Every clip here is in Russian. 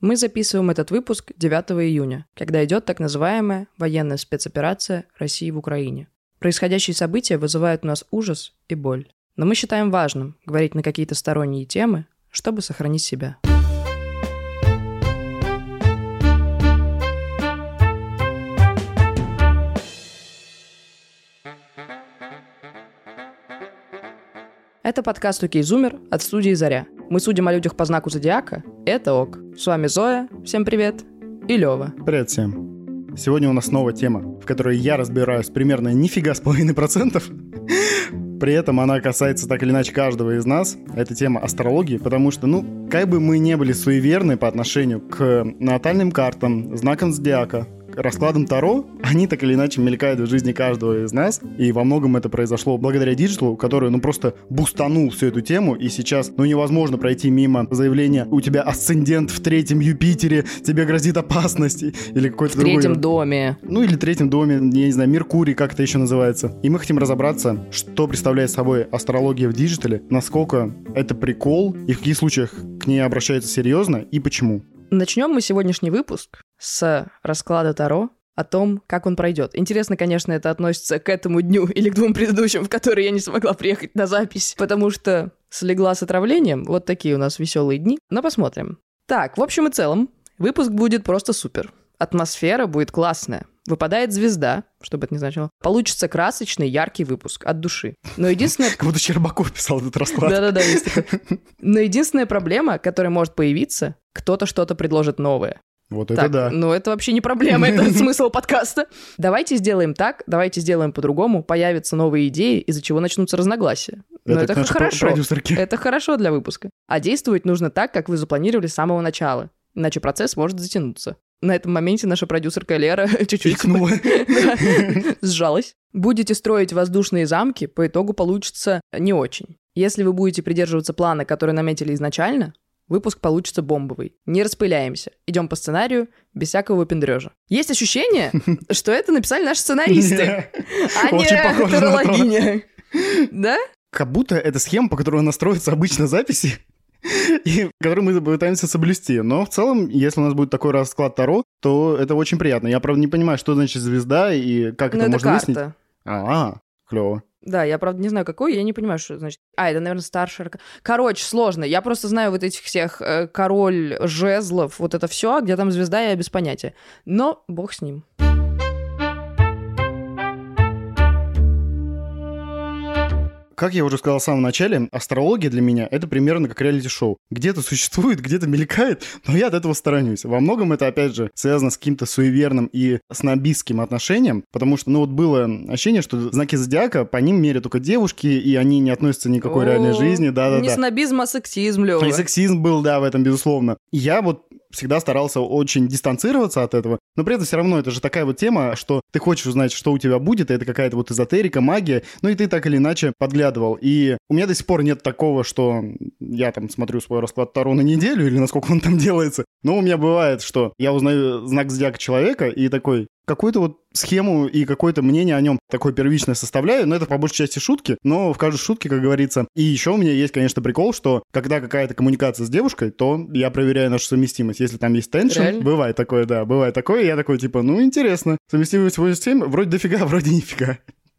Мы записываем этот выпуск 9 июня, когда идет так называемая военная спецоперация России в Украине. Происходящие события вызывают у нас ужас и боль. Но мы считаем важным говорить на какие-то сторонние темы, чтобы сохранить себя. Это подкаст «Окей, Зумер» от студии «Заря». Мы судим о людях по знаку зодиака. Это ок. С вами Зоя, всем привет, и Лева. Привет всем. Сегодня у нас новая тема, в которой я разбираюсь примерно нифига с половиной процентов. При этом она касается так или иначе каждого из нас. Это тема астрологии, потому что, ну, как бы мы не были суеверны по отношению к натальным картам, знакам зодиака, раскладом Таро, они так или иначе мелькают в жизни каждого из нас, и во многом это произошло благодаря диджиталу, который, ну, просто бустанул всю эту тему, и сейчас, ну, невозможно пройти мимо заявления «У тебя асцендент в третьем Юпитере, тебе грозит опасность», или какой-то другой... В третьем доме. Ну, или третьем доме, я не знаю, Меркурий, как это еще называется. И мы хотим разобраться, что представляет собой астрология в диджитале, насколько это прикол, и в каких случаях к ней обращаются серьезно, и почему. Начнем мы сегодняшний выпуск с расклада Таро о том, как он пройдет. Интересно, конечно, это относится к этому дню или к двум предыдущим, в которые я не смогла приехать на запись, потому что слегла с отравлением. Вот такие у нас веселые дни. Но посмотрим. Так, в общем и целом, выпуск будет просто супер. Атмосфера будет классная. Выпадает звезда, что бы это ни значило. Получится красочный, яркий выпуск от души. Но единственное... Как будто Щербаков писал этот расклад. Да-да-да, есть такое. Но единственная проблема, которая может появиться, кто-то что-то предложит новое. Вот так, это да. Ну, это вообще не проблема, это смысл подкаста. Давайте сделаем так, давайте сделаем по-другому, появятся новые идеи, из-за чего начнутся разногласия. Но это, это хорошо. Это хорошо для выпуска. А действовать нужно так, как вы запланировали с самого начала. Иначе процесс может затянуться. На этом моменте наша продюсерка Лера чуть-чуть сжалась. Будете строить воздушные замки, по итогу получится не очень. Если вы будете придерживаться плана, который наметили изначально, Выпуск получится бомбовый. Не распыляемся. Идем по сценарию, без всякого выпендрежа. Есть ощущение, что это написали наши сценаристы, а не тарологиня. Да? Как будто это схема, по которой настроятся обычно записи, и который мы пытаемся соблюсти. Но в целом, если у нас будет такой расклад Таро, то это очень приятно. Я, правда, не понимаю, что значит звезда и как ну, это, можно карта. выяснить. А, клево. Да, я, правда, не знаю, какой, я не понимаю, что значит. А, это, наверное, старший Короче, сложно. Я просто знаю вот этих всех э, король жезлов, вот это все, где там звезда, я без понятия. Но бог с ним. Как я уже сказал в самом начале, астрология для меня — это примерно как реалити-шоу. Где-то существует, где-то мелькает, но я от этого сторонюсь. Во многом это, опять же, связано с каким-то суеверным и снобистским отношением, потому что, ну вот было ощущение, что знаки зодиака, по ним мерят только девушки, и они не относятся ни к какой реальной жизни. Да-да-да. Не снобизм, а сексизм, Лёва. И сексизм был, да, в этом, безусловно. Я вот всегда старался очень дистанцироваться от этого, но при этом все равно это же такая вот тема, что ты хочешь узнать, что у тебя будет, и это какая-то вот эзотерика, магия, ну и ты так или иначе подглядывал. И у меня до сих пор нет такого, что я там смотрю свой расклад Таро на неделю или насколько он там делается, но у меня бывает, что я узнаю знак зодиака человека и такой, какую-то вот схему и какое-то мнение о нем такое первичное составляю, но это по большей части шутки, но в каждой шутке, как говорится. И еще у меня есть, конечно, прикол, что когда какая-то коммуникация с девушкой, то я проверяю нашу совместимость. Если там есть теншн, бывает такое, да, бывает такое, я такой, типа, ну, интересно, совместимость 87, вроде дофига, вроде нифига.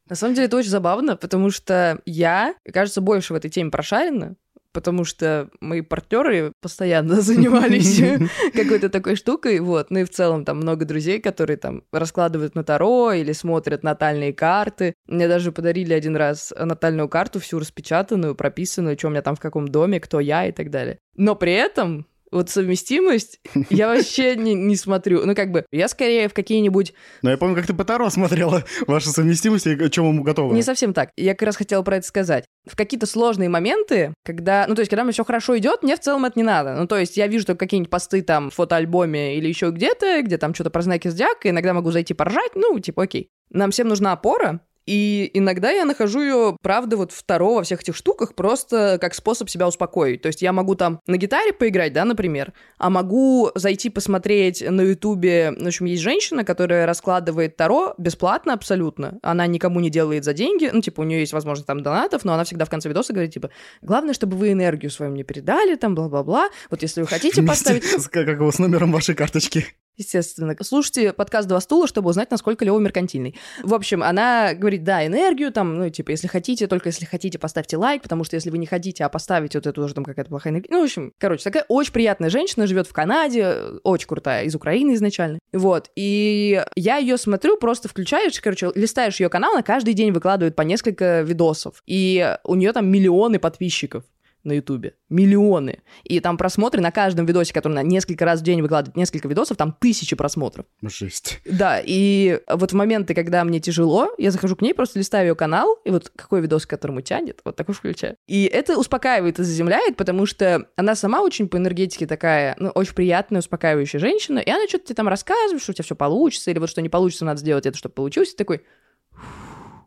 На самом деле это очень забавно, потому что я, кажется, больше в этой теме прошарена, потому что мои партнеры постоянно занимались какой-то такой штукой, вот. Ну и в целом там много друзей, которые там раскладывают на Таро или смотрят натальные карты. Мне даже подарили один раз натальную карту, всю распечатанную, прописанную, что у меня там в каком доме, кто я и так далее. Но при этом вот совместимость я вообще не, не смотрю. Ну, как бы, я скорее в какие-нибудь... Но я помню, как ты по Таро смотрела вашу совместимость и о чем вы готовы. Не совсем так. Я как раз хотела про это сказать. В какие-то сложные моменты, когда... Ну, то есть, когда мне все хорошо идет, мне в целом это не надо. Ну, то есть, я вижу только какие-нибудь посты там в фотоальбоме или еще где-то, где там что-то про знаки зодиака, иногда могу зайти поржать, ну, типа, окей. Нам всем нужна опора, И иногда я нахожу ее, правда, вот второго во всех этих штуках просто как способ себя успокоить. То есть я могу там на гитаре поиграть, да, например, а могу зайти посмотреть на Ютубе, в общем, есть женщина, которая раскладывает Таро бесплатно абсолютно. Она никому не делает за деньги, ну, типа, у нее есть возможность там донатов, но она всегда в конце видоса говорит, типа, главное, чтобы вы энергию свою мне передали, там, бла-бла-бла. Вот если вы хотите поставить... Как его с номером вашей карточки. Естественно. Слушайте подкаст «Два стула», чтобы узнать, насколько Лева меркантильный. В общем, она говорит, да, энергию там, ну, типа, если хотите, только если хотите, поставьте лайк, потому что если вы не хотите, а поставите, вот это уже там какая-то плохая энергия. Ну, в общем, короче, такая очень приятная женщина, живет в Канаде, очень крутая, из Украины изначально. Вот. И я ее смотрю, просто включаешь, короче, листаешь ее канал, она каждый день выкладывает по несколько видосов. И у нее там миллионы подписчиков на Ютубе. Миллионы. И там просмотры на каждом видосе, который на несколько раз в день выкладывает несколько видосов, там тысячи просмотров. Жесть. Да, и вот в моменты, когда мне тяжело, я захожу к ней, просто листаю ее канал, и вот какой видос, к которому тянет, вот такой включаю. И это успокаивает и заземляет, потому что она сама очень по энергетике такая, ну, очень приятная, успокаивающая женщина, и она что-то тебе там рассказывает, что у тебя все получится, или вот что не получится, надо сделать это, чтобы получилось, и такой,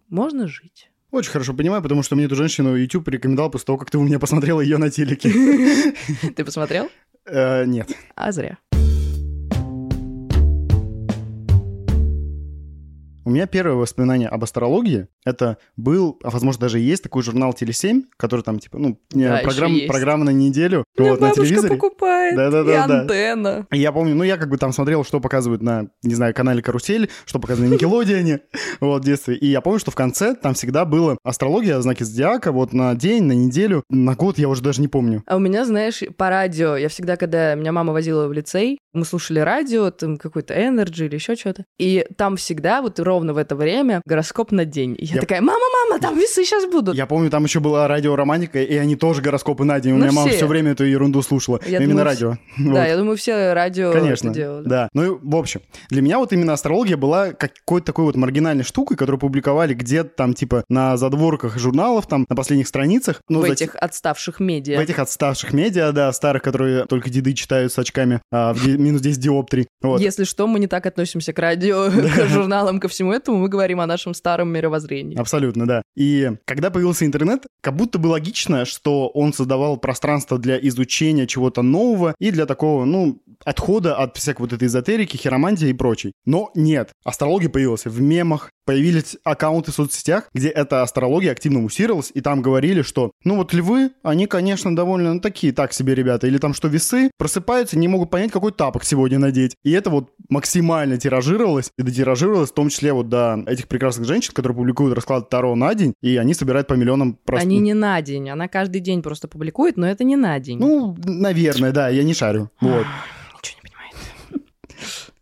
можно жить. Очень хорошо понимаю, потому что мне эту женщину YouTube порекомендовал после того, как ты у меня посмотрела ее на телеке. Ты посмотрел? Э, нет. А зря. У меня первое воспоминание об астрологии это был, а возможно даже есть такой журнал Теле7, который там типа, ну, Да, программ, программа на неделю Меня вот, на бабушка телевизоре. покупает, Да-да-да, и да. антенна. И Я помню, ну, я как бы там смотрел, что показывают на, не знаю, канале «Карусель», что показывают на Никелодеоне, вот, в детстве. И я помню, что в конце там всегда было астрология, знаки зодиака, вот, на день, на неделю, на год, я уже даже не помню. А у меня, знаешь, по радио, я всегда, когда меня мама возила в лицей, мы слушали радио, там какой-то Energy или еще что-то, и там всегда вот ровно в это время гороскоп на день. И я, Я- такая, мама, мама, там весы сейчас будут. Я помню, там еще была радиоромантика, и они тоже гороскопы на день. У Ну, меня мама все. время эту ерунду слушала. Именно радио. Да, я думаю, все радио Конечно, да. Ну в общем, для меня вот именно астрология была какой-то такой вот маргинальной штукой, которую публиковали где-то там типа на задворках журналов, там на последних страницах. Ну, в этих отставших медиа. В этих отставших медиа, да, старых, которые только деды читают с очками а, в минус 10 диоптрий. Вот. Если что, мы не так относимся к радио, к журналам, ко всему этому. Мы говорим о нашем старом мировоззрении. Абсолютно, да. И когда появился интернет, как будто бы логично, что он создавал пространство для изучения чего-то нового и для такого, ну, отхода от всякой вот этой эзотерики, хиромантии и прочей. Но нет, астрология появилась в мемах, появились аккаунты в соцсетях, где эта астрология активно муссировалась, и там говорили, что, ну вот львы, они, конечно, довольно ну, такие, так себе ребята, или там что весы просыпаются, не могут понять, какой тапок сегодня надеть. И это вот максимально тиражировалось, и дотиражировалось в том числе вот до этих прекрасных женщин, которые публикуют расклад Таро на день, и они собирают по миллионам просто... Они не на день, она каждый день просто публикует, но это не на день. Ну, наверное, да, я не шарю. Вот. Ничего не понимает.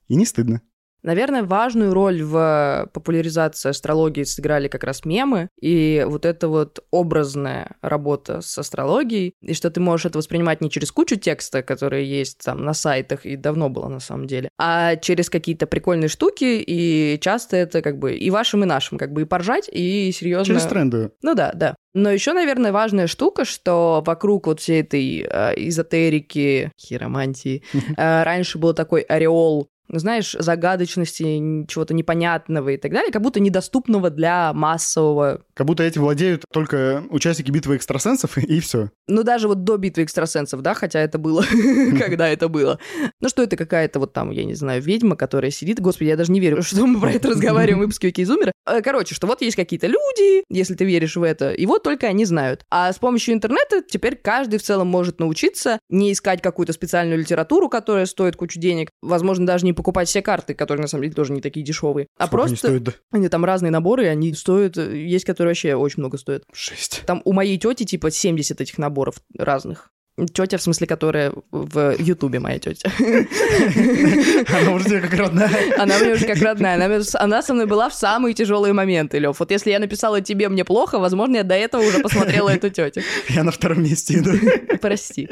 И не стыдно. Наверное, важную роль в популяризации астрологии сыграли как раз мемы, и вот эта вот образная работа с астрологией, и что ты можешь это воспринимать не через кучу текста, которые есть там на сайтах, и давно было на самом деле, а через какие-то прикольные штуки, и часто это как бы и вашим, и нашим, как бы и поржать, и серьезно... Через тренды. Ну да, да. Но еще, наверное, важная штука, что вокруг вот всей этой э, эзотерики, хиромантии, э, раньше был такой ореол знаешь, загадочности, чего-то непонятного и так далее, как будто недоступного для массового. Как будто эти владеют только участники битвы экстрасенсов, и все. Ну, даже вот до битвы экстрасенсов, да, хотя это было, когда это было. Ну, что это какая-то вот там, я не знаю, ведьма, которая сидит. Господи, я даже не верю, что мы про это разговариваем в выпуске Вики Зумера. Э, Короче, что вот есть какие-то люди, если ты веришь в это, и вот только они знают. А с помощью интернета теперь каждый в целом может научиться не искать какую-то специальную литературу, которая стоит кучу денег, возможно, даже не покупать все карты, которые на самом деле тоже не такие дешевые, а Сколько они просто стоят, да? они там разные наборы, они стоят, э, есть которые вообще очень много стоят. Жесть. Там у моей тети типа 70 этих наборов разных. Тетя, в смысле, которая в Ютубе моя тетя. Она уже тебе как родная. Она мне уже как родная. Она, она со мной была в самые тяжелые моменты, Лев. Вот если я написала тебе мне плохо, возможно, я до этого уже посмотрела эту тетю. Я на втором месте иду. Прости.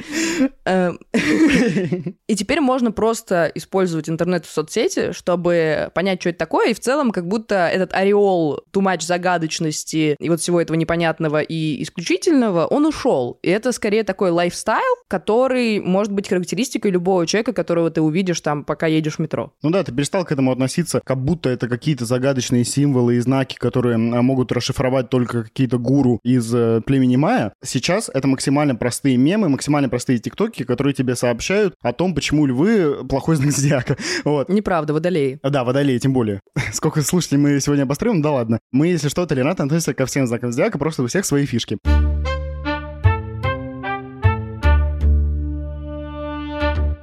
Эм, И теперь можно просто использовать интернет в соцсети, чтобы понять, что это такое, и в целом как будто этот ореол, туман загадочности и вот всего этого непонятного и исключительного, он ушел. И это скорее такой лайфстайл, лайфстайл, который может быть характеристикой любого человека, которого ты увидишь там, пока едешь в метро. Ну да, ты перестал к этому относиться, как будто это какие-то загадочные символы и знаки, которые могут расшифровать только какие-то гуру из э, племени Майя. Сейчас это максимально простые мемы, максимально простые тиктоки, которые тебе сообщают о том, почему львы плохой знак зодиака. Вот. Неправда, водолеи. Да, водолеи, тем более. Сколько слушателей мы сегодня обострим, да ладно. Мы, если что, толерантно относимся ко всем знакам зодиака, просто у всех свои фишки.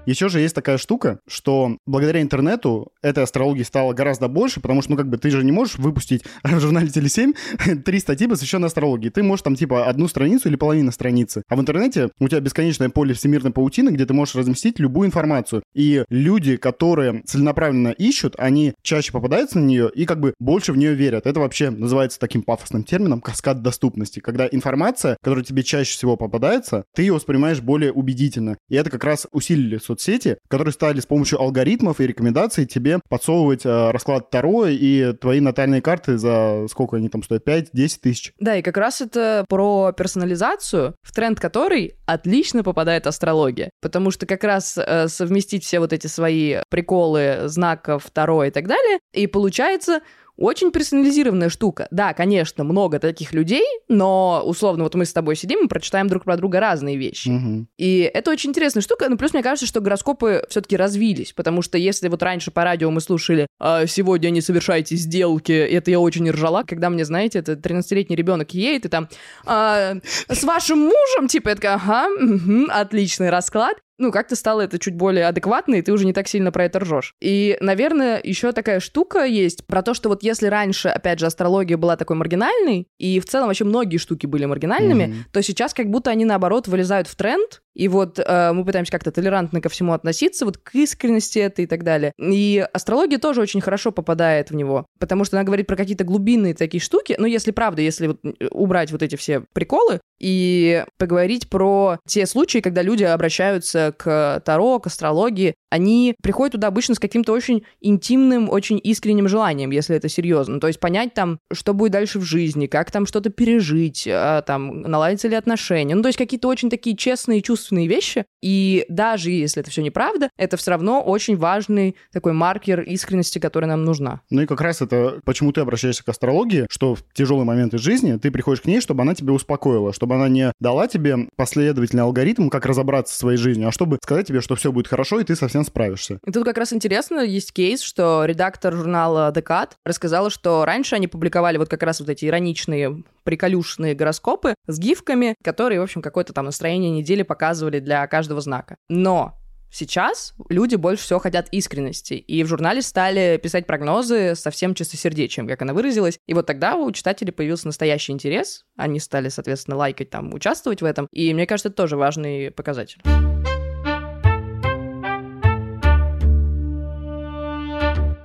Еще же есть такая штука, что благодаря интернету этой астрологии стало гораздо больше, потому что, ну, как бы, ты же не можешь выпустить в журнале Теле7 три статьи, посвященные астрологии. Ты можешь там, типа, одну страницу или половину страницы. А в интернете у тебя бесконечное поле всемирной паутины, где ты можешь разместить любую информацию. И люди, которые целенаправленно ищут, они чаще попадаются на нее и, как бы, больше в нее верят. Это вообще называется таким пафосным термином каскад доступности, когда информация, которая тебе чаще всего попадается, ты ее воспринимаешь более убедительно. И это как раз усилили соцсети, которые стали с помощью алгоритмов и рекомендаций тебе подсовывать э, расклад Таро и твои натальные карты за сколько они там стоят? 5-10 тысяч. Да, и как раз это про персонализацию, в тренд которой отлично попадает астрология. Потому что как раз э, совместить все вот эти свои приколы знаков Таро и так далее, и получается очень персонализированная штука. Да, конечно, много таких людей, но условно вот мы с тобой сидим и прочитаем друг про друга разные вещи. Угу. И это очень интересная штука. Ну, плюс мне кажется, что гороскопы все-таки развились, потому что если вот раньше по радио мы слушали «А, «Сегодня не совершайте сделки», это я очень ржала, когда мне, знаете, это 13-летний ребенок едет и там а, «С вашим мужем?» Типа, я такая «Ага, угу, отличный расклад» ну, как-то стало это чуть более адекватно, и ты уже не так сильно про это ржешь. И, наверное, еще такая штука есть про то, что вот если раньше, опять же, астрология была такой маргинальной, и в целом вообще многие штуки были маргинальными, mm-hmm. то сейчас как будто они, наоборот, вылезают в тренд, и вот э, мы пытаемся как-то толерантно ко всему относиться, вот к искренности это и так далее. И астрология тоже очень хорошо попадает в него, потому что она говорит про какие-то глубинные такие штуки. Ну, если правда, если вот э, убрать вот эти все приколы и поговорить про те случаи, когда люди обращаются к Таро, к астрологии, они приходят туда обычно с каким-то очень интимным, очень искренним желанием, если это серьезно. То есть понять там, что будет дальше в жизни, как там что-то пережить, а, там, наладятся ли отношения. Ну, то есть какие-то очень такие честные чувства чувственные вещи, и даже если это все неправда, это все равно очень важный такой маркер искренности, которая нам нужна. Ну и как раз это, почему ты обращаешься к астрологии, что в тяжелые моменты жизни ты приходишь к ней, чтобы она тебя успокоила, чтобы она не дала тебе последовательный алгоритм, как разобраться в своей жизни, а чтобы сказать тебе, что все будет хорошо, и ты совсем справишься. И тут как раз интересно, есть кейс, что редактор журнала Декат рассказала, что раньше они публиковали вот как раз вот эти ироничные приколюшные гороскопы с гифками, которые, в общем, какое-то там настроение недели показывали для каждого знака. Но Сейчас люди больше всего хотят искренности, и в журнале стали писать прогнозы совсем чистосердечием, как она выразилась. И вот тогда у читателей появился настоящий интерес, они стали, соответственно, лайкать там, участвовать в этом, и мне кажется, это тоже важный показатель.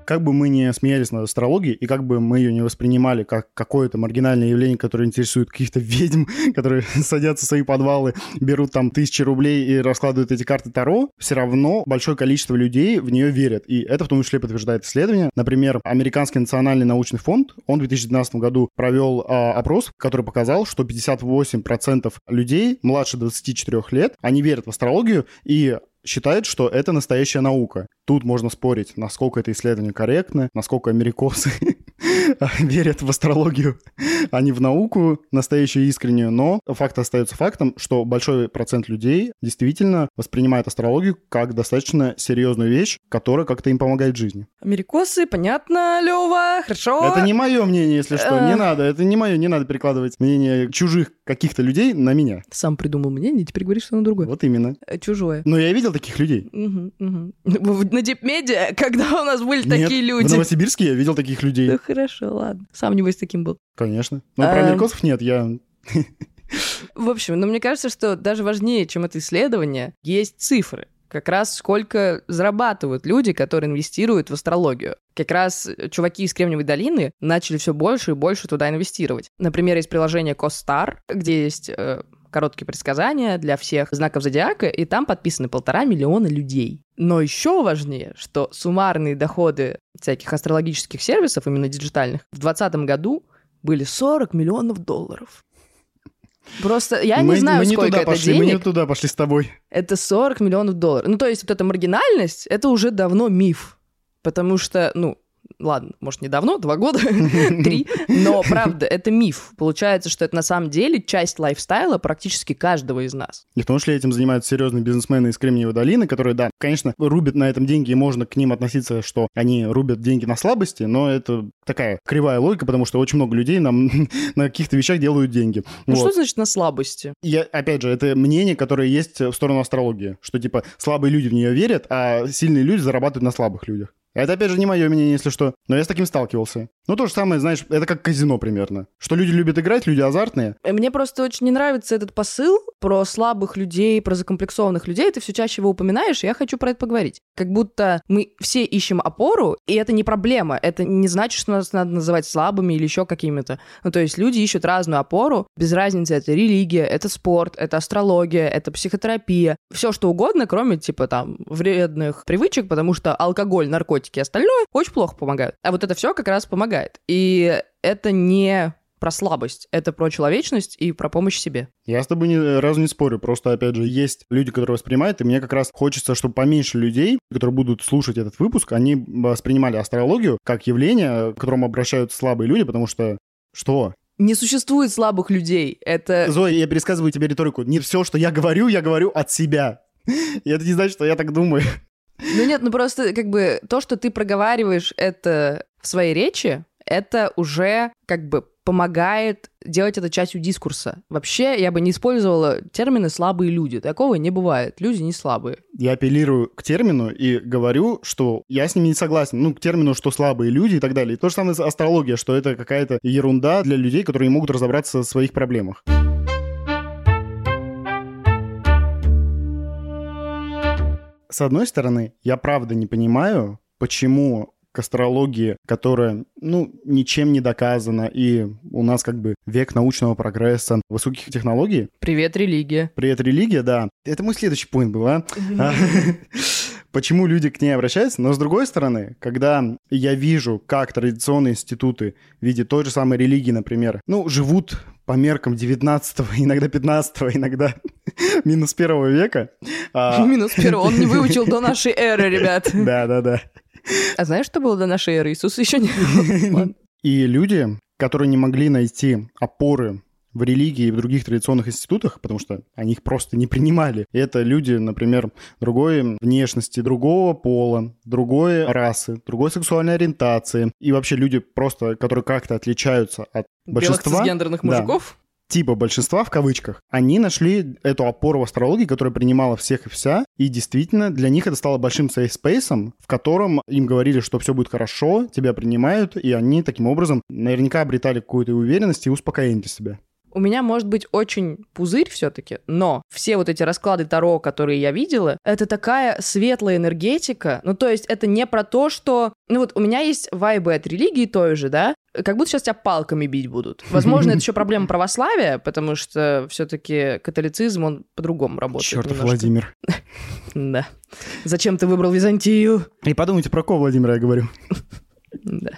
Как бы мы не смеялись над астрологией, и как бы мы ее не воспринимали как какое-то маргинальное явление, которое интересует каких-то ведьм, которые садятся в свои подвалы, берут там тысячи рублей и раскладывают эти карты Таро, все равно большое количество людей в нее верят. И это в том числе подтверждает исследование. Например, Американский национальный научный фонд, он в 2012 году провел а, опрос, который показал, что 58% людей младше 24 лет, они верят в астрологию, и считает, что это настоящая наука. Тут можно спорить, насколько это исследование корректно, насколько америкосы верят в астрологию, а не в науку настоящую искреннюю. Но факт остается фактом, что большой процент людей действительно воспринимает астрологию как достаточно серьезную вещь, которая как-то им помогает в жизни. Америкосы, понятно, Лева, хорошо. Это не мое мнение, если что, не надо. Это не мое, не надо перекладывать мнение чужих каких-то людей на меня. Сам придумал мнение, теперь говоришь, что оно другое. Вот именно. Э, чужое. Но я видел таких людей. На Дипмеде, когда у нас были такие люди. в Новосибирске я видел таких людей. Ну хорошо, ладно. Сам, небось, таким был. Конечно. Но про америкосов нет, я... В общем, но мне кажется, что даже важнее, чем это исследование, есть цифры как раз сколько зарабатывают люди, которые инвестируют в астрологию. Как раз чуваки из Кремниевой долины начали все больше и больше туда инвестировать. Например, есть приложение CoStar, где есть э, короткие предсказания для всех знаков зодиака, и там подписаны полтора миллиона людей. Но еще важнее, что суммарные доходы всяких астрологических сервисов, именно диджитальных, в 2020 году были 40 миллионов долларов. Просто я мы, не знаю, мы не сколько туда это пошли, денег. мы не туда пошли с тобой. Это 40 миллионов долларов. Ну, то есть вот эта маргинальность, это уже давно миф. Потому что, ну, ладно, может, не давно, два года, три, но правда, это миф. Получается, что это на самом деле часть лайфстайла практически каждого из нас. И в том числе этим занимаются серьезные бизнесмены из Кремниевой долины, которые, да, конечно, рубят на этом деньги, и можно к ним относиться, что они рубят деньги на слабости, но это такая кривая логика, потому что очень много людей нам на каких-то вещах делают деньги. Ну, Вот. что значит на слабости? Я, опять же, это мнение, которое есть в сторону астрологии, что, типа, слабые люди в нее верят, а сильные люди зарабатывают на слабых людях. Это, опять же, не мое мнение, если что, но я с таким сталкивался. Ну, то же самое, знаешь, это как казино примерно. Что люди любят играть, люди азартные. Мне просто очень не нравится этот посыл про слабых людей, про закомплексованных людей. Ты все чаще его упоминаешь, и я хочу про это поговорить. Как будто мы все ищем опору, и это не проблема. Это не значит, что нас надо называть слабыми или еще какими-то. Ну, то есть люди ищут разную опору, без разницы, это религия, это спорт, это астрология, это психотерапия. Все что угодно, кроме, типа, там, вредных привычек, потому что алкоголь, наркотики и остальное очень плохо помогают. А вот это все как раз помогает. И это не про слабость, это про человечность и про помощь себе. Я с тобой ни разу не спорю, просто, опять же, есть люди, которые воспринимают, и мне как раз хочется, чтобы поменьше людей, которые будут слушать этот выпуск, они воспринимали астрологию как явление, к которому обращаются слабые люди, потому что... Что? Не существует слабых людей. Это Зоя, я пересказываю тебе риторику. Не все, что я говорю, я говорю от себя. И это не значит, что я так думаю. Ну нет, ну просто как бы то, что ты проговариваешь это в своей речи, это уже как бы помогает делать это частью дискурса. Вообще, я бы не использовала термины «слабые люди». Такого не бывает. Люди не слабые. Я апеллирую к термину и говорю, что я с ним не согласен. Ну, к термину, что слабые люди и так далее. И то же самое с астрологией, что это какая-то ерунда для людей, которые не могут разобраться в своих проблемах. С одной стороны, я правда не понимаю, почему к астрологии, которая, ну, ничем не доказана, и у нас как бы век научного прогресса, высоких технологий, Привет, религия. Привет, религия, да. Это мой следующий поинт был, а? Почему люди к ней обращаются? Но с другой стороны, когда я вижу, как традиционные институты в виде той же самой религии, например, ну, живут по меркам 19 иногда 15 иногда минус первого века. а, Минус первый. Он не выучил до нашей эры, ребят. Да-да-да. А знаешь, что было до нашей эры? Иисус еще не... И люди, которые не могли найти опоры в религии и в других традиционных институтах, потому что они их просто не принимали. Это люди, например, другой внешности, другого пола, другой расы, другой сексуальной ориентации. И вообще люди просто, которые как-то отличаются от Белых большинства, цисгендерных да. мужиков? типа большинства в кавычках, они нашли эту опору в астрологии, которая принимала всех и вся, и действительно для них это стало большим сейф-спейсом, в котором им говорили, что все будет хорошо, тебя принимают, и они таким образом наверняка обретали какую-то уверенность и успокоение для себя. У меня может быть очень пузырь все-таки, но все вот эти расклады Таро, которые я видела, это такая светлая энергетика. Ну, то есть это не про то, что... Ну вот у меня есть вайбы от религии той же, да? Как будто сейчас тебя палками бить будут. Возможно, это еще проблема православия, потому что все-таки католицизм, он по-другому работает. Немножко. Владимир. Да. Зачем ты выбрал Византию? И подумайте, про кого Владимира я говорю. Да.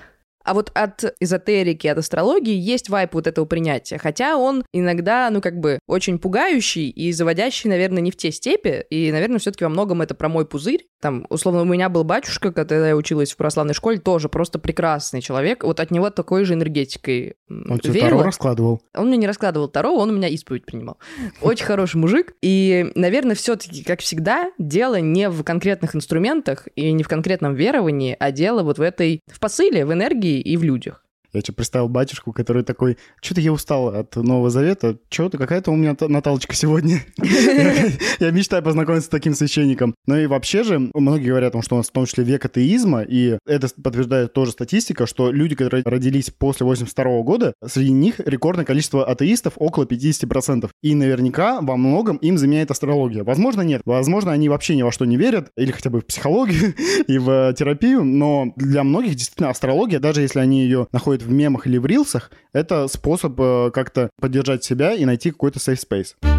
А вот от эзотерики, от астрологии есть вайп вот этого принятия. Хотя он иногда, ну, как бы, очень пугающий и заводящий, наверное, не в те степи. И, наверное, все-таки во многом это про мой пузырь. Там, условно, у меня был батюшка, когда я училась в православной школе, тоже просто прекрасный человек. Вот от него такой же энергетикой Он тебе. Таро раскладывал. Он мне не раскладывал Таро, он у меня исповедь принимал. Очень хороший мужик. И, наверное, все-таки, как всегда, дело не в конкретных инструментах и не в конкретном веровании, а дело вот в этой, в посыле, в энергии и в людях. Я тебе представил батюшку, который такой, что-то я устал от Нового Завета, что-то какая-то у меня та- Наталочка сегодня. Я я мечтаю познакомиться с таким священником. Ну и вообще же, многие говорят о том, что у нас в том числе век атеизма, и это подтверждает тоже статистика, что люди, которые родились после 82 года, среди них рекордное количество атеистов, около 50%. И наверняка во многом им заменяет астрология. Возможно, нет. Возможно, они вообще ни во что не верят, или хотя бы в психологию и в терапию, но для многих действительно астрология, даже если они ее находят в мемах или в рилсах, это способ э, как-то поддержать себя и найти какой-то safe space.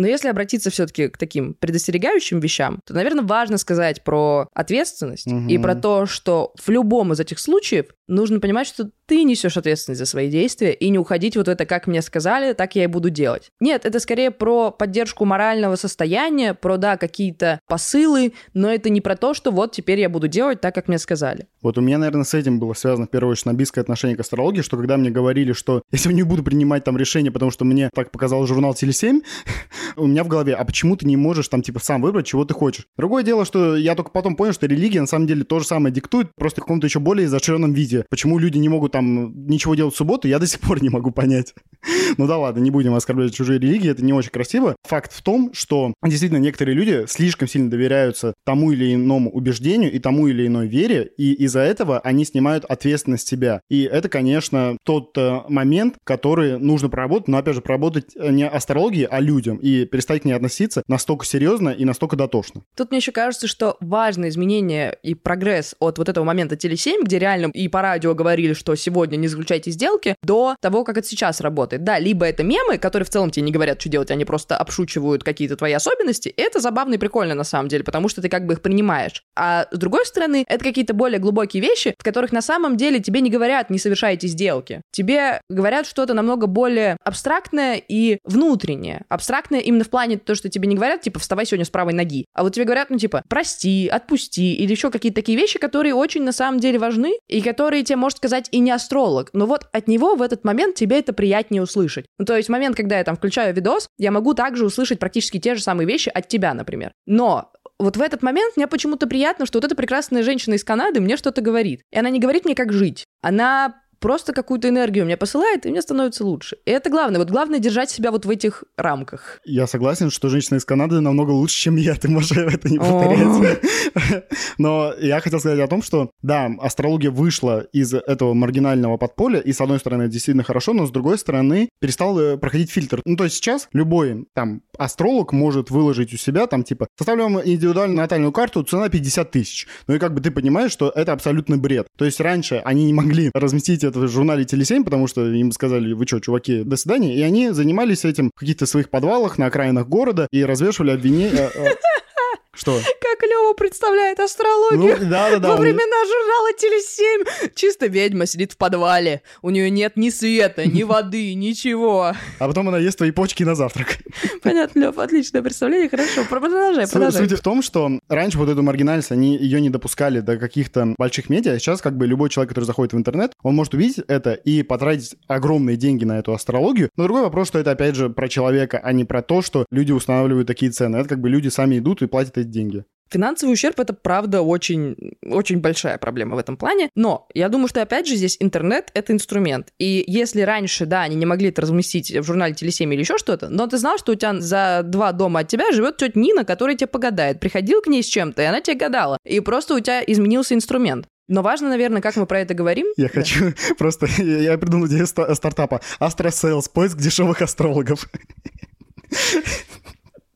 Но если обратиться все-таки к таким предостерегающим вещам, то, наверное, важно сказать про ответственность Мгм. и про то, что в любом из этих случаев нужно понимать, что ты несешь ответственность за свои действия и не уходить вот в это, как мне сказали, так я и буду делать. Нет, это скорее про поддержку морального состояния, про, да, какие-то посылы, но это не про то, что вот теперь я буду делать так, как мне сказали. Вот у меня, наверное, с этим было связано в первую очередь набийское отношение к астрологии, что когда мне говорили, что я сегодня не буду принимать там решение, потому что мне так показал журнал Теле7, у меня в голове, а почему ты не можешь там типа сам выбрать, чего ты хочешь? Другое дело, что я только потом понял, что религия на самом деле то же самое диктует, просто в каком-то еще более изощренном виде. Почему люди не могут там ничего делать в субботу, я до сих пор не могу понять. Ну да ладно, не будем оскорблять чужие религии, это не очень красиво. Факт в том, что действительно некоторые люди слишком сильно доверяются тому или иному убеждению и тому или иной вере, и из-за этого они снимают ответственность себя. И это, конечно, тот э, момент, который нужно проработать, но опять же проработать э, не астрологии, а людям, и перестать к ней относиться настолько серьезно и настолько дотошно. Тут мне еще кажется, что важное изменение и прогресс от вот этого момента Теле7, где реально и по радио говорили, что сегодня не заключайте сделки, до того, как это сейчас работает. Да, либо это мемы, которые в целом тебе не говорят, что делать, они просто обшучивают какие-то твои особенности. И это забавно и прикольно на самом деле, потому что ты как бы их принимаешь. А с другой стороны, это какие-то более глубокие вещи, в которых на самом деле тебе не говорят, не совершайте сделки. Тебе говорят что-то намного более абстрактное и внутреннее. Абстрактное именно в плане то, что тебе не говорят, типа, вставай сегодня с правой ноги. А вот тебе говорят, ну, типа, прости, отпусти, или еще какие-то такие вещи, которые очень на самом деле важны, и которые тебе может сказать и не астролог. Но вот от него в этот момент тебе это приятнее услышать. Ну, то есть момент, когда я там включаю видос, я могу также услышать практически те же самые вещи от тебя, например. Но вот в этот момент мне почему-то приятно, что вот эта прекрасная женщина из Канады мне что-то говорит. И она не говорит мне, как жить. Она просто какую-то энергию мне посылает, и мне становится лучше. И это главное. Вот главное держать себя вот в этих рамках. Я согласен, что женщина из Канады намного лучше, чем я. Ты можешь это не повторять. Но я хотел сказать о том, что, да, астрология вышла из этого маргинального подполя, и, с одной стороны, это действительно хорошо, но, с другой стороны, перестал э, проходить фильтр. Ну, то есть сейчас любой, там, астролог может выложить у себя, там, типа, составлю вам индивидуальную натальную карту, цена 50 тысяч. Ну, и как бы ты понимаешь, что это абсолютный бред. То есть раньше они не могли разместить это в журнале Теле7, потому что им сказали, вы что, чуваки, до свидания, и они занимались этим в каких-то своих подвалах на окраинах города и развешивали обвинения... Что? Как Лева представляет астрологию. Ну, да-да-да. Во он- времена журнала Теле7 чисто ведьма сидит в подвале. У нее нет ни света, ни воды, ничего. А потом она ест твои почки на завтрак. Понятно, Лев, отличное представление. Хорошо, продолжай, Су- продолжай. Суть в том, что раньше вот эту маргинальность, они ее не допускали до каких-то больших медиа. Сейчас как бы любой человек, который заходит в интернет, он может увидеть это и потратить огромные деньги на эту астрологию. Но другой вопрос, что это опять же про человека, а не про то, что люди устанавливают такие цены. Это как бы люди сами идут и платят эти деньги. Финансовый ущерб это правда очень, очень большая проблема в этом плане. Но я думаю, что опять же здесь интернет это инструмент. И если раньше, да, они не могли это разместить в журнале Теле7 или еще что-то, но ты знал, что у тебя за два дома от тебя живет тетя Нина, которая тебе погадает. Приходил к ней с чем-то, и она тебе гадала. И просто у тебя изменился инструмент. Но важно, наверное, как мы про это говорим. Я Да. хочу просто... Я придумал идею ста- стартапа. Sales, поиск дешевых астрологов.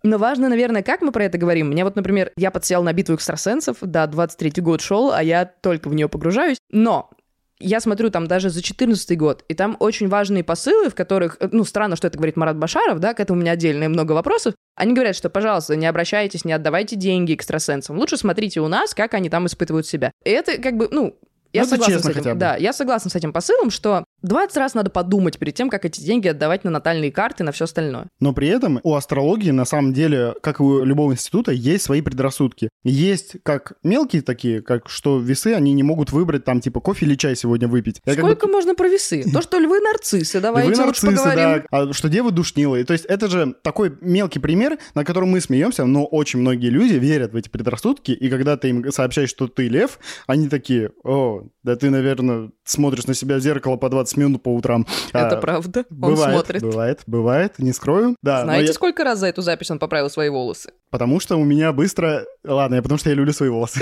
Но важно, наверное, как мы про это говорим. Мне вот, например, я подсел на битву экстрасенсов, да, 23-й год шел, а я только в нее погружаюсь. Но я смотрю там даже за 14 год, и там очень важные посылы, в которых, э, ну, странно, что это говорит Марат Башаров, да, к этому у меня отдельно много вопросов. Они говорят, что, пожалуйста, не обращайтесь, не отдавайте деньги экстрасенсам. Лучше смотрите у нас, как они там испытывают себя. И это как бы, ну, я Ну, согласна честно с этим. Да, я согласна с этим посылом, что 20 раз надо подумать перед тем, как эти деньги отдавать на натальные карты, на все остальное. Но при этом у астрологии, на самом деле, как и у любого института, есть свои предрассудки. Есть как мелкие такие, как что весы, они не могут выбрать там типа кофе или чай сегодня выпить. Я как бы- Сколько можно про весы? То, что львы нарциссы, давайте Вы лучше нарциссы, поговорим. да, а что девы душнилые. То есть это же такой мелкий пример, на котором мы смеемся, но очень многие люди верят в эти предрассудки, и когда ты им сообщаешь, что ты лев, они такие, о, да ты, наверное, смотришь на себя в зеркало по 20 минут по утрам. Это А, правда. Он Бывает, смотрит. бывает, бывает, не скрою. Да, Знаете, я- сколько раз за эту запись он поправил свои волосы? Потому что у меня быстро... Ладно, я потому что я люблю свои волосы.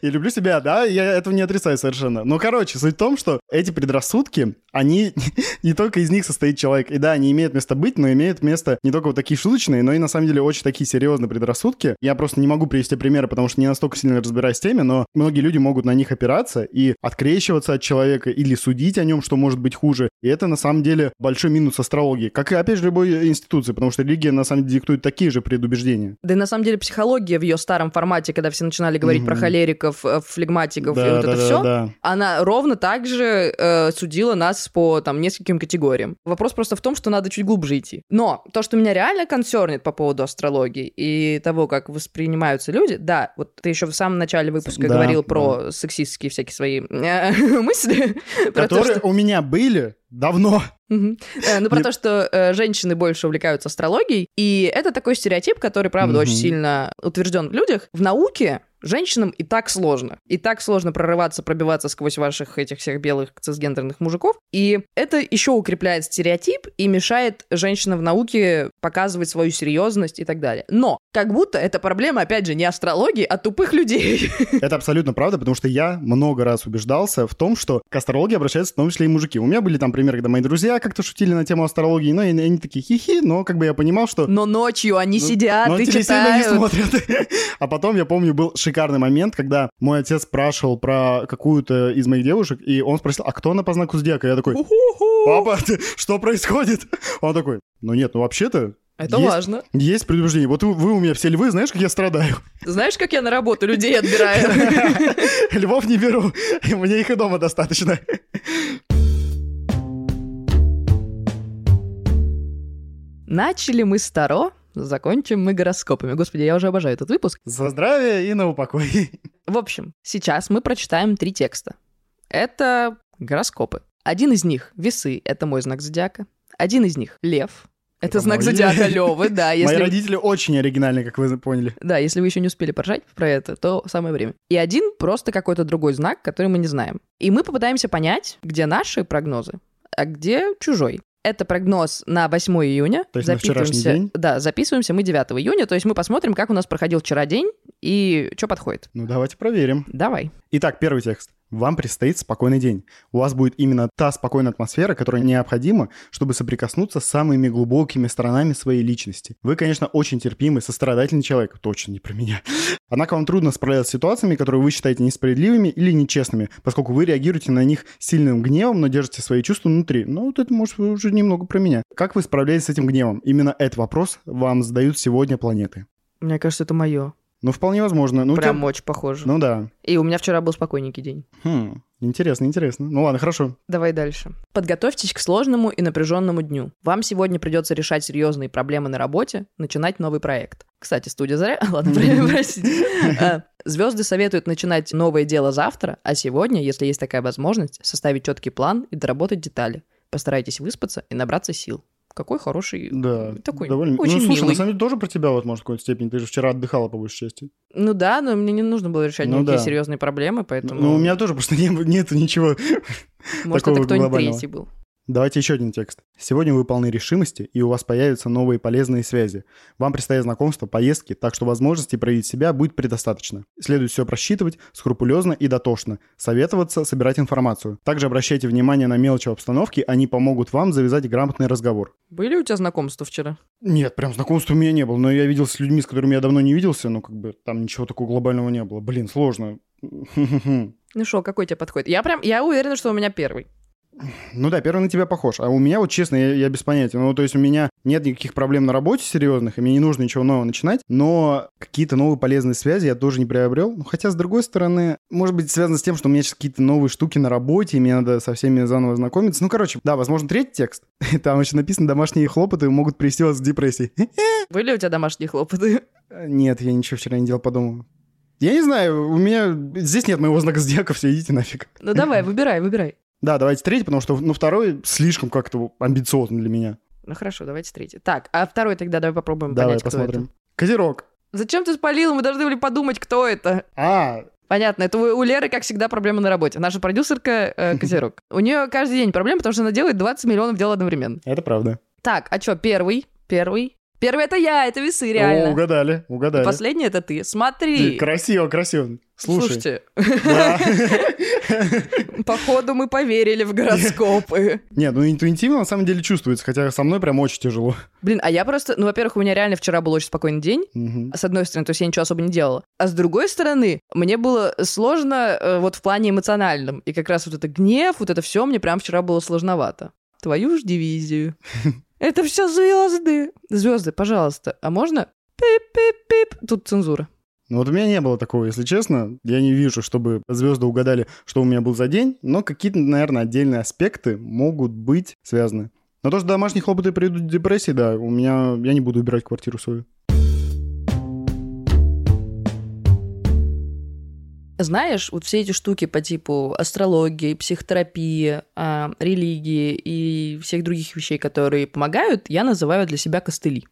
И люблю себя, да, я этого не отрицаю совершенно. Но, короче, суть в том, что эти предрассудки, они не только из них состоит человек. И да, они имеют место быть, но имеют место не только вот такие шуточные, но и на самом деле очень такие серьезные предрассудки. Я просто не могу привести примеры, потому что не настолько сильно разбираюсь в теме, но многие люди могут на них опираться и открещиваться от человека или судить о нем, что может быть хуже. И это на самом деле большой минус астрологии, как и опять же любой институции, потому что религия на самом деле диктует такие же предубеждения. Да и на самом деле психология в ее старом формате, когда все начинали говорить про холериков, э, флегматиков и вот это все, она ровно так же э, судила нас по там нескольким категориям. Вопрос просто в том, что надо чуть глубже идти. Но то, что меня реально консернит по поводу астрологии и того, как воспринимаются люди, да, вот ты еще в самом начале выпуска да, говорил про да. сексистские всякие свои э, мысли. Которые у меня были давно. Ну, про то, что э, женщины больше увлекаются астрологией. И это такой стереотип, который, правда, очень сильно утвержден в людях. В науке Женщинам и так сложно. И так сложно прорываться, пробиваться сквозь ваших этих всех белых цисгендерных мужиков. И это еще укрепляет стереотип и мешает женщинам в науке показывать свою серьезность и так далее. Но как будто эта проблема, опять же, не астрологии, а тупых людей. Это абсолютно правда, потому что я много раз убеждался в том, что к астрологии обращаются в том числе и мужики. У меня были там примеры, когда мои друзья как-то шутили на тему астрологии, но они, они такие хихи, но как бы я понимал, что... Но ночью они ну, сидят но и читают. не смотрят. А потом, я помню, был шикарный момент, когда мой отец спрашивал про какую-то из моих девушек, и он спросил, а кто она по знаку зодиака? Я такой, папа, что происходит? Он такой, ну нет, ну вообще-то это есть, важно. Есть предупреждение. Вот вы, вы у меня все львы, знаешь, как я страдаю? Знаешь, как я на работу людей отбираю? Львов не беру. Мне их и дома достаточно. Начали мы старо, закончим мы гороскопами. Господи, я уже обожаю этот выпуск. За здравие и на упокой. В общем, сейчас мы прочитаем три текста. Это гороскопы. Один из них — весы, это мой знак зодиака. Один из них — лев, это, знак зодиака Левы, да. Если... Мои родители очень оригинальны, как вы поняли. Да, если вы еще не успели поржать про это, то самое время. И один просто какой-то другой знак, который мы не знаем. И мы попытаемся понять, где наши прогнозы, а где чужой. Это прогноз на 8 июня. То есть на вчерашний день? Да, записываемся мы 9 июня. То есть мы посмотрим, как у нас проходил вчера день и что подходит. Ну, давайте проверим. Давай. Итак, первый текст. Вам предстоит спокойный день. У вас будет именно та спокойная атмосфера, которая необходима, чтобы соприкоснуться с самыми глубокими сторонами своей личности. Вы, конечно, очень терпимый, сострадательный человек. Точно не про меня. Однако вам трудно справляться с ситуациями, которые вы считаете несправедливыми или нечестными, поскольку вы реагируете на них сильным гневом, но держите свои чувства внутри. Ну, вот это, может, уже немного про меня. Как вы справляетесь с этим гневом? Именно этот вопрос вам задают сегодня планеты. Мне кажется, это мое. Ну, вполне возможно. Ну, Прям тебя... очень похоже. Ну да. И у меня вчера был спокойненький день. Хм, интересно, интересно. Ну ладно, хорошо. Давай дальше. Подготовьтесь к сложному и напряженному дню. Вам сегодня придется решать серьезные проблемы на работе, начинать новый проект. Кстати, студия заря... Ладно, простите. А, Звезды советуют начинать новое дело завтра, а сегодня, если есть такая возможность, составить четкий план и доработать детали. Постарайтесь выспаться и набраться сил какой хороший, да, такой довольно... очень ну, слушай, милый. на самом деле тоже про тебя вот, может, в какой-то степени. Ты же вчера отдыхала, по большей части. Ну да, но мне не нужно было решать ну, никакие да. серьезные проблемы, поэтому... Ну, у меня тоже просто не, нет ничего Может, это кто-нибудь третий был. Давайте еще один текст. Сегодня вы полны решимости, и у вас появятся новые полезные связи. Вам предстоят знакомства, поездки, так что возможности проявить себя будет предостаточно. Следует все просчитывать скрупулезно и дотошно, советоваться, собирать информацию. Также обращайте внимание на мелочи обстановки, они помогут вам завязать грамотный разговор. Были у тебя знакомства вчера? Нет, прям знакомства у меня не было, но я виделся с людьми, с которыми я давно не виделся, но как бы там ничего такого глобального не было. Блин, сложно. Ну что, какой тебе подходит? Я прям, я уверена, что у меня первый. Ну да, первый на тебя похож. А у меня, вот честно, я, я без понятия. Ну, то есть у меня нет никаких проблем на работе серьезных, и мне не нужно ничего нового начинать, но какие-то новые полезные связи я тоже не приобрел. Ну, хотя, с другой стороны, может быть, связано с тем, что у меня сейчас какие-то новые штуки на работе, и мне надо со всеми заново знакомиться. Ну, короче, да, возможно, третий текст. Там еще написано «домашние хлопоты могут привести вас к депрессии». Были у тебя домашние хлопоты? Нет, я ничего вчера не делал по дому. Я не знаю, у меня здесь нет моего знака зодиака, все, идите нафиг. Ну давай, выбирай, выбирай. Да, давайте третий, потому что, ну, второй слишком как-то амбициозный для меня. Ну, хорошо, давайте третий. Так, а второй тогда давай попробуем давай понять, посмотрим. кто это. Козерог. Зачем ты спалил? Мы должны были подумать, кто это. А, Понятно, это у Леры, как всегда, проблема на работе. Наша продюсерка э, Козерог. У нее каждый день проблемы, потому что она делает 20 миллионов дел одновременно. Это правда. Так, а что, первый? Первый. Первый это я, это весы, О, реально. угадали, угадали. Последний это ты. Смотри. Ты Красиво, красиво. Слушай. Слушайте, Да. походу мы поверили в гороскопы. Нет, ну интуитивно на самом деле чувствуется, хотя со мной прям очень тяжело. Блин, а я просто, ну, во-первых, у меня реально вчера был очень спокойный день, Мгм. с одной стороны, то есть я ничего особо не делала. А с другой стороны, мне было сложно э, вот в плане эмоциональном. И как раз вот это гнев, вот это все мне прям вчера было сложновато. Твою ж дивизию. Это все звезды. Звезды, пожалуйста. А можно? Пип-пип-пип. Тут цензура. Ну вот у меня не было такого, если честно. Я не вижу, чтобы звезды угадали, что у меня был за день, но какие-то, наверное, отдельные аспекты могут быть связаны. Но то, что домашние хлопоты приведут к депрессии, да, у меня... Я не буду убирать квартиру свою. Знаешь, вот все эти штуки по типу астрологии, психотерапии, а, религии и всех других вещей, которые помогают, я называю для себя костыли.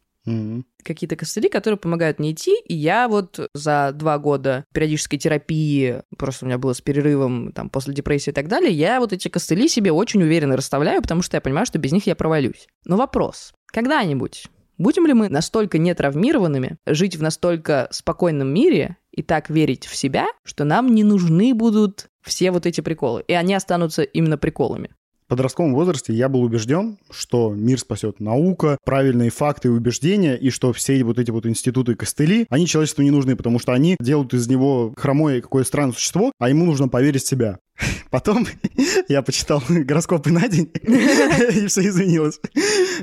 Какие-то костыли, которые помогают мне идти. И я вот за два года периодической терапии, просто у меня было с перерывом там после депрессии и так далее, я вот эти костыли себе очень уверенно расставляю, потому что я понимаю, что без них я провалюсь. Но вопрос. Когда-нибудь будем ли мы настолько нетравмированными, жить в настолько спокойном мире и так верить в себя, что нам не нужны будут все вот эти приколы, и они останутся именно приколами? Подростковом возрасте я был убежден, что мир спасет наука, правильные факты и убеждения, и что все вот эти вот институты и костыли, они человечеству не нужны, потому что они делают из него хромое какое странное существо, а ему нужно поверить в себя. Потом я почитал гороскопы на день, и все изменилось.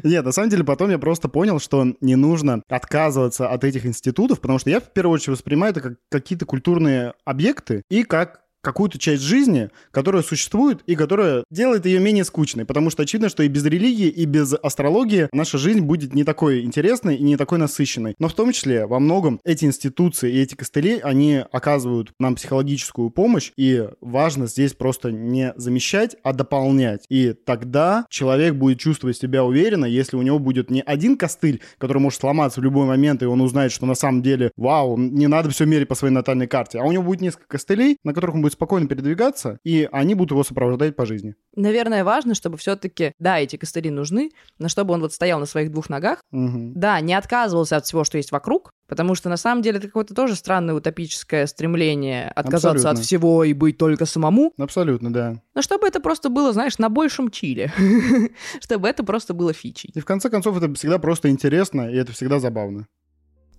Нет, на самом деле потом я просто понял, что не нужно отказываться от этих институтов, потому что я в первую очередь воспринимаю это как какие-то культурные объекты и как какую-то часть жизни, которая существует и которая делает ее менее скучной. Потому что очевидно, что и без религии, и без астрологии наша жизнь будет не такой интересной и не такой насыщенной. Но в том числе во многом эти институции и эти костыли, они оказывают нам психологическую помощь, и важно здесь просто не замещать, а дополнять. И тогда человек будет чувствовать себя уверенно, если у него будет не один костыль, который может сломаться в любой момент, и он узнает, что на самом деле, вау, не надо все мерить по своей натальной карте, а у него будет несколько костылей, на которых он будет спокойно передвигаться, и они будут его сопровождать по жизни. Наверное, важно, чтобы все-таки, да, эти костыли нужны, но чтобы он вот стоял на своих двух ногах, Мгм. да, не отказывался от всего, что есть вокруг, потому что на самом деле это какое-то тоже странное утопическое стремление отказаться от Абсолютно. всего и быть только самому, Абсолютно, да. но чтобы это просто было, знаешь, на большем чиле, чтобы это просто было фичей. И в конце концов это всегда просто интересно, и это всегда забавно.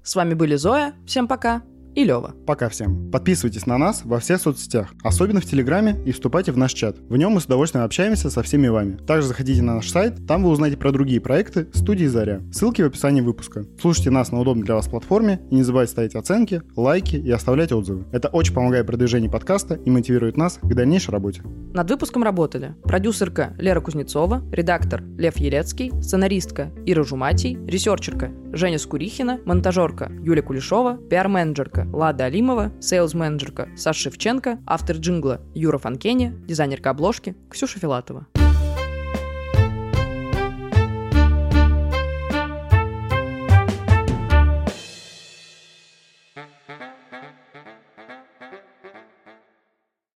С вами были Зоя, всем пока, и Лева. Пока всем. Подписывайтесь на нас во всех соцсетях, особенно в Телеграме, и вступайте в наш чат. В нем мы с удовольствием общаемся со всеми вами. Также заходите на наш сайт, там вы узнаете про другие проекты студии Заря. Ссылки в описании выпуска. Слушайте нас на удобной для вас платформе и не забывайте ставить оценки, лайки и оставлять отзывы. Это очень помогает продвижению подкаста и мотивирует нас к дальнейшей работе. Над выпуском работали продюсерка Лера Кузнецова, редактор Лев Елецкий, сценаристка Ира Жуматий, ресерчерка Женя Скурихина, монтажерка Юлия Кулешова, пиар-менеджерка Лада Алимова, sales -менеджерка Саша Шевченко, автор джингла Юра Фанкене, дизайнерка обложки Ксюша Филатова.